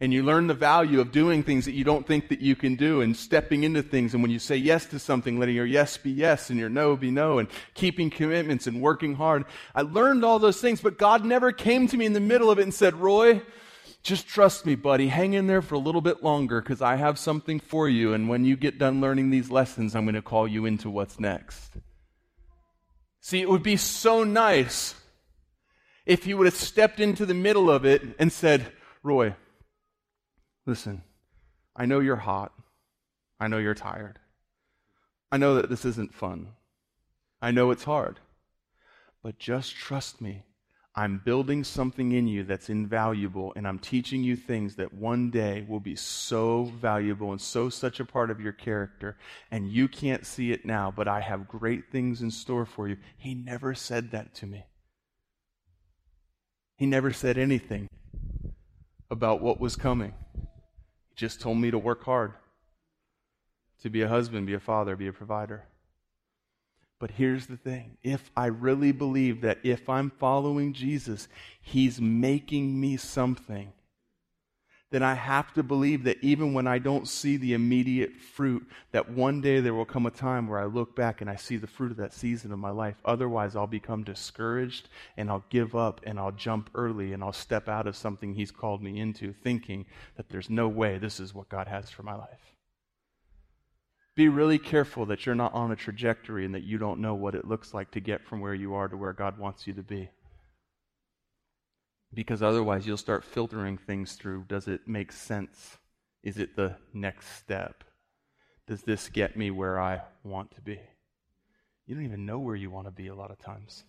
And you learn the value of doing things that you don't think that you can do and stepping into things. And when you say yes to something, letting your yes be yes and your no be no and keeping commitments and working hard. I learned all those things, but God never came to me in the middle of it and said, Roy, just trust me, buddy. Hang in there for a little bit longer because I have something for you. And when you get done learning these lessons, I'm going to call you into what's next. See, it would be so nice if he would have stepped into the middle of it and said, Roy, listen, I know you're hot. I know you're tired. I know that this isn't fun. I know it's hard. But just trust me. I'm building something in you that's invaluable, and I'm teaching you things that one day will be so valuable and so such a part of your character. And you can't see it now, but I have great things in store for you. He never said that to me. He never said anything about what was coming. He just told me to work hard, to be a husband, be a father, be a provider. But here's the thing if I really believe that if I'm following Jesus, He's making me something, then I have to believe that even when I don't see the immediate fruit, that one day there will come a time where I look back and I see the fruit of that season of my life. Otherwise, I'll become discouraged and I'll give up and I'll jump early and I'll step out of something He's called me into, thinking that there's no way this is what God has for my life. Be really careful that you're not on a trajectory and that you don't know what it looks like to get from where you are to where God wants you to be because otherwise you'll start filtering things through. Does it make sense? Is it the next step? Does this get me where I want to be? You don't even know where you want to be a lot of times.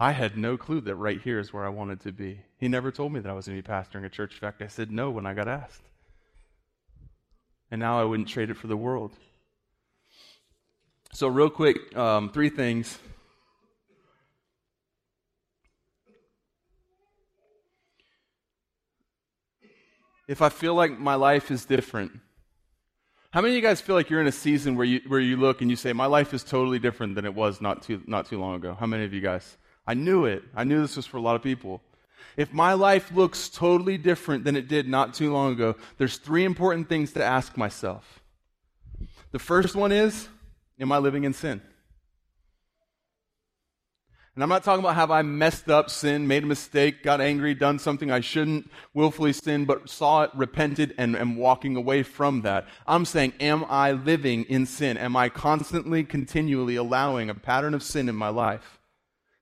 I had no clue that right here is where I wanted to be. He never told me that I was going to be pastoring a church. In fact, I said no when I got asked. And now I wouldn't trade it for the world. So, real quick, um, three things if I feel like my life is different. How many of you guys feel like you're in a season where you, where you look and you say, My life is totally different than it was not too, not too long ago? How many of you guys? I knew it. I knew this was for a lot of people. If my life looks totally different than it did not too long ago, there's three important things to ask myself. The first one is Am I living in sin? And I'm not talking about have I messed up, sinned, made a mistake, got angry, done something I shouldn't, willfully sinned, but saw it, repented, and am walking away from that. I'm saying, am I living in sin? Am I constantly, continually allowing a pattern of sin in my life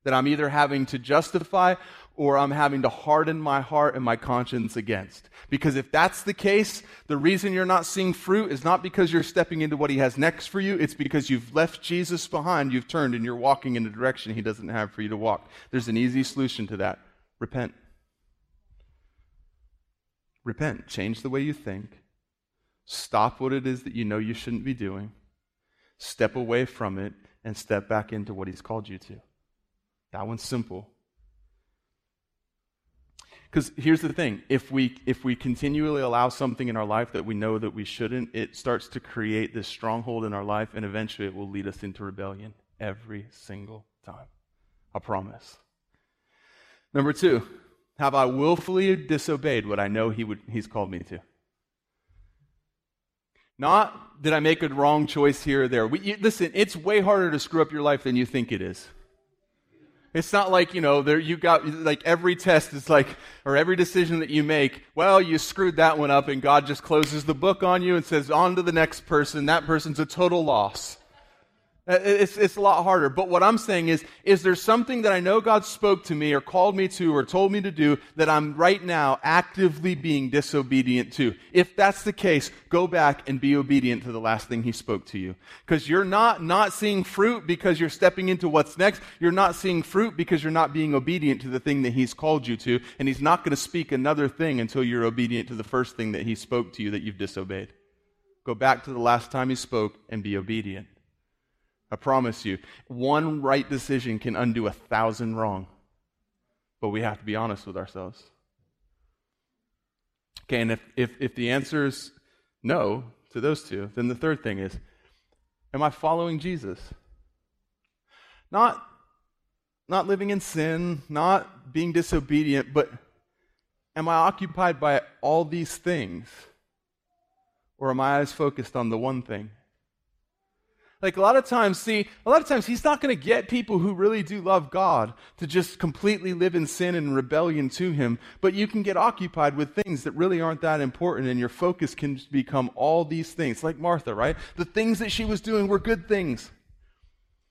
that I'm either having to justify or I'm having to harden my heart and my conscience against. Because if that's the case, the reason you're not seeing fruit is not because you're stepping into what he has next for you, it's because you've left Jesus behind, you've turned, and you're walking in a direction he doesn't have for you to walk. There's an easy solution to that repent. Repent. Change the way you think. Stop what it is that you know you shouldn't be doing. Step away from it and step back into what he's called you to. That one's simple. Because here's the thing if we, if we continually allow something in our life that we know that we shouldn't, it starts to create this stronghold in our life, and eventually it will lead us into rebellion every single time. I promise. Number two, have I willfully disobeyed what I know he would, He's called me to? Not did I make a wrong choice here or there. We, you, listen, it's way harder to screw up your life than you think it is. It's not like, you know, there you got like every test is like or every decision that you make, well, you screwed that one up and God just closes the book on you and says on to the next person. That person's a total loss. Uh, it's, it's a lot harder. But what I'm saying is, is there something that I know God spoke to me or called me to or told me to do that I'm right now actively being disobedient to? If that's the case, go back and be obedient to the last thing He spoke to you. Because you're not not seeing fruit because you're stepping into what's next. You're not seeing fruit because you're not being obedient to the thing that He's called you to. And He's not going to speak another thing until you're obedient to the first thing that He spoke to you that you've disobeyed. Go back to the last time He spoke and be obedient. I promise you, one right decision can undo a thousand wrong. But we have to be honest with ourselves. Okay, and if, if, if the answer is no to those two, then the third thing is Am I following Jesus? Not, not living in sin, not being disobedient, but am I occupied by all these things? Or am I eyes focused on the one thing? Like a lot of times, see, a lot of times he's not going to get people who really do love God to just completely live in sin and rebellion to him, but you can get occupied with things that really aren't that important and your focus can become all these things. Like Martha, right? The things that she was doing were good things.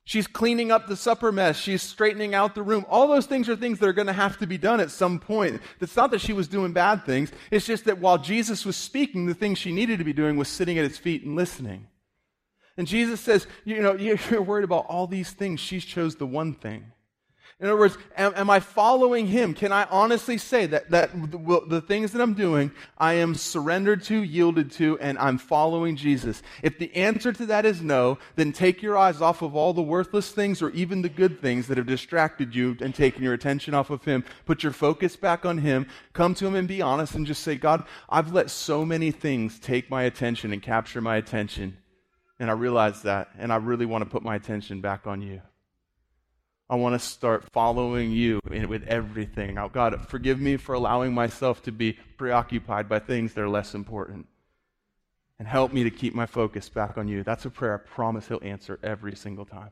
She's cleaning up the supper mess. She's straightening out the room. All those things are things that are going to have to be done at some point. It's not that she was doing bad things. It's just that while Jesus was speaking, the thing she needed to be doing was sitting at his feet and listening. And Jesus says, you know, you're worried about all these things. She chose the one thing. In other words, am, am, I following him? Can I honestly say that, that the, the, things that I'm doing, I am surrendered to, yielded to, and I'm following Jesus? If the answer to that is no, then take your eyes off of all the worthless things or even the good things that have distracted you and taken your attention off of him. Put your focus back on him. Come to him and be honest and just say, God, I've let so many things take my attention and capture my attention. And I realize that, and I really want to put my attention back on you. I want to start following you with everything. Now, God, forgive me for allowing myself to be preoccupied by things that are less important. And help me to keep my focus back on you. That's a prayer I promise He'll answer every single time.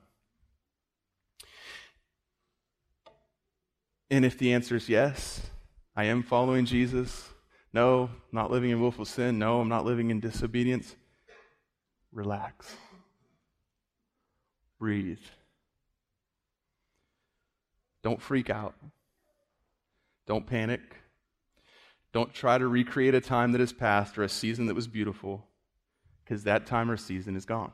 And if the answer is yes, I am following Jesus. No, not living in willful sin. No, I'm not living in disobedience relax, breathe. Don't freak out. Don't panic. Don't try to recreate a time that has passed or a season that was beautiful, because that time or season is gone.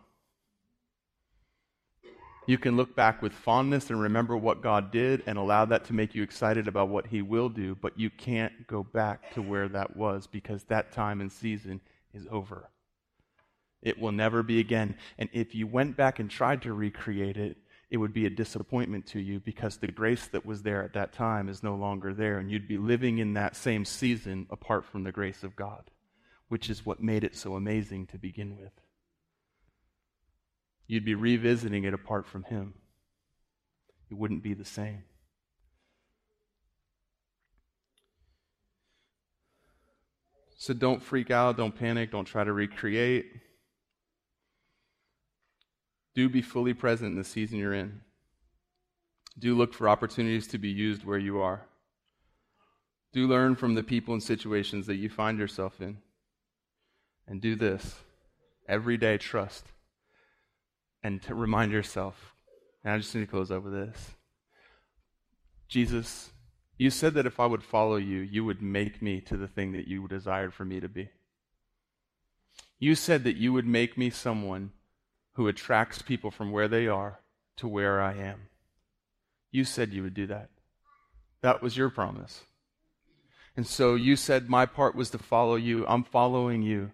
You can look back with fondness and remember what God did and allow that to make you excited about what He will do, but you can't go back to where that was because that time and season is over. It will never be again. And if you went back and tried to recreate it, it would be a disappointment to you because the grace that was there at that time is no longer there, and you'd be living in that same season apart from the grace of God, which is what made it so amazing to begin with. You'd be revisiting it apart from Him. It wouldn't be the same. So don't freak out, don't panic, don't try to recreate. Do be fully present in the season you're in. Do look for opportunities to be used where you are. Do learn from the people and situations that you find yourself in. And do this every day, trust. And to remind yourself, and I just need to close over this Jesus, You said that if I would follow you, you would make me to the thing that you desired for me to be. You said that you would make me someone who attracts people from where they are to where I am. You said you would do that. That was your promise. And so you said my part was to follow you. I'm following you.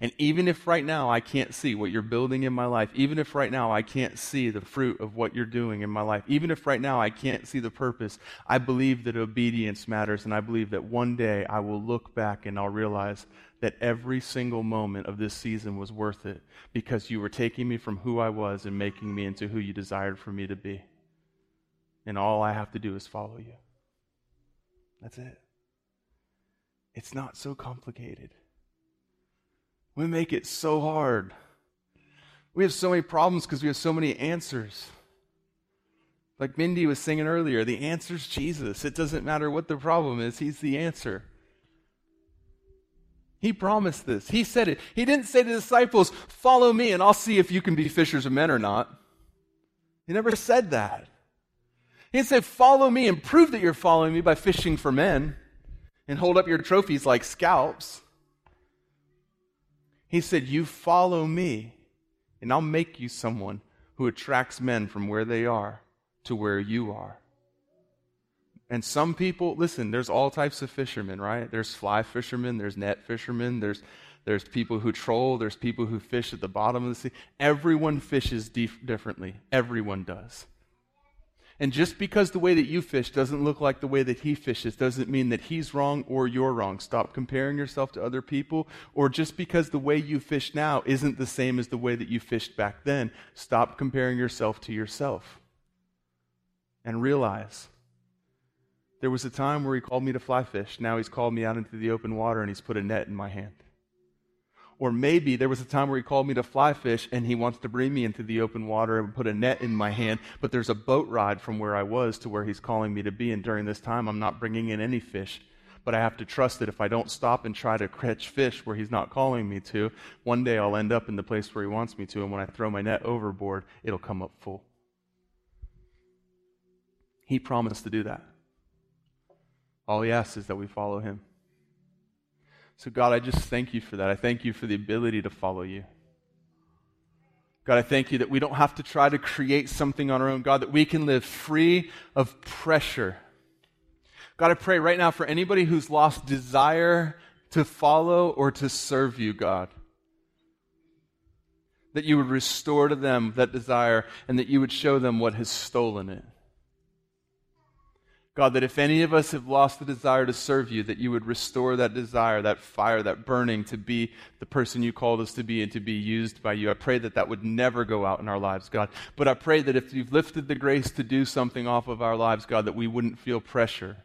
And even if right now I can't see what you're building in my life, even if right now I can't see the fruit of what you're doing in my life, even if right now I can't see the purpose, I believe that obedience matters. And I believe that one day I will look back and I'll realize that every single moment of this season was worth it because you were taking me from who I was and making me into who you desired for me to be. And all I have to do is follow you. That's it. It's not so complicated. We make it so hard. We have so many problems because we have so many answers. Like Mindy was singing earlier, the answer is Jesus. It doesn't matter what the problem is, He's the answer. He promised this. He said it. He didn't say to the disciples, Follow me and I'll see if you can be fishers of men or not. He never said that. He didn't say, Follow me and prove that you're following me by fishing for men and hold up your trophies like scalps. He said, You follow me, and I'll make you someone who attracts men from where they are to where you are. And some people, listen, there's all types of fishermen, right? There's fly fishermen, there's net fishermen, there's, there's people who troll, there's people who fish at the bottom of the sea. Everyone fishes dif- differently. Everyone does. And just because the way that you fish doesn't look like the way that he fishes doesn't mean that he's wrong or you're wrong. Stop comparing yourself to other people. Or just because the way you fish now isn't the same as the way that you fished back then, stop comparing yourself to yourself. And realize there was a time where he called me to fly fish. Now he's called me out into the open water and he's put a net in my hand. Or maybe there was a time where he called me to fly fish and he wants to bring me into the open water and put a net in my hand, but there's a boat ride from where I was to where he's calling me to be. And during this time, I'm not bringing in any fish. But I have to trust that if I don't stop and try to catch fish where he's not calling me to, one day I'll end up in the place where he wants me to. And when I throw my net overboard, it'll come up full. He promised to do that. All he asks is that we follow him. So, God, I just thank you for that. I thank you for the ability to follow you. God, I thank you that we don't have to try to create something on our own. God, that we can live free of pressure. God, I pray right now for anybody who's lost desire to follow or to serve you, God. That you would restore to them that desire and that you would show them what has stolen it. God, that if any of us have lost the desire to serve you, that you would restore that desire, that fire, that burning to be the person you called us to be and to be used by you. I pray that that would never go out in our lives, God. But I pray that if you've lifted the grace to do something off of our lives, God, that we wouldn't feel pressure.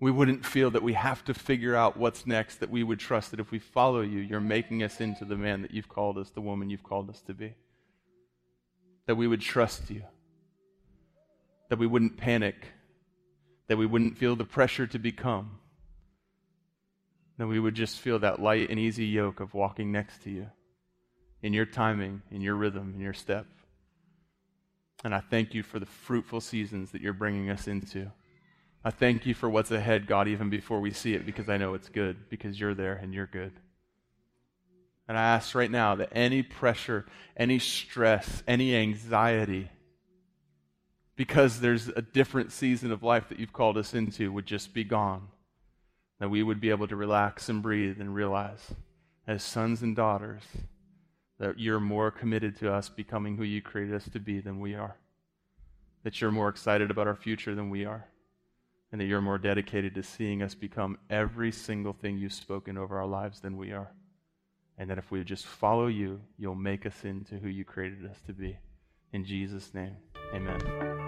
We wouldn't feel that we have to figure out what's next, that we would trust that if we follow you, you're making us into the man that you've called us, the woman you've called us to be. That we would trust you. That we wouldn't panic that we wouldn't feel the pressure to become, that we would just feel that light and easy yoke of walking next to you in your timing, in your rhythm, in your step. And I thank you for the fruitful seasons that you're bringing us into. I thank you for what's ahead, God, even before we see it, because I know it's good, because you're there and you're good. And I ask right now that any pressure, any stress, any anxiety, because there's a different season of life that you've called us into would just be gone. That we would be able to relax and breathe and realize, as sons and daughters, that you're more committed to us becoming who you created us to be than we are. That you're more excited about our future than we are. And that you're more dedicated to seeing us become every single thing you've spoken over our lives than we are. And that if we just follow you, you'll make us into who you created us to be. In Jesus' name, amen.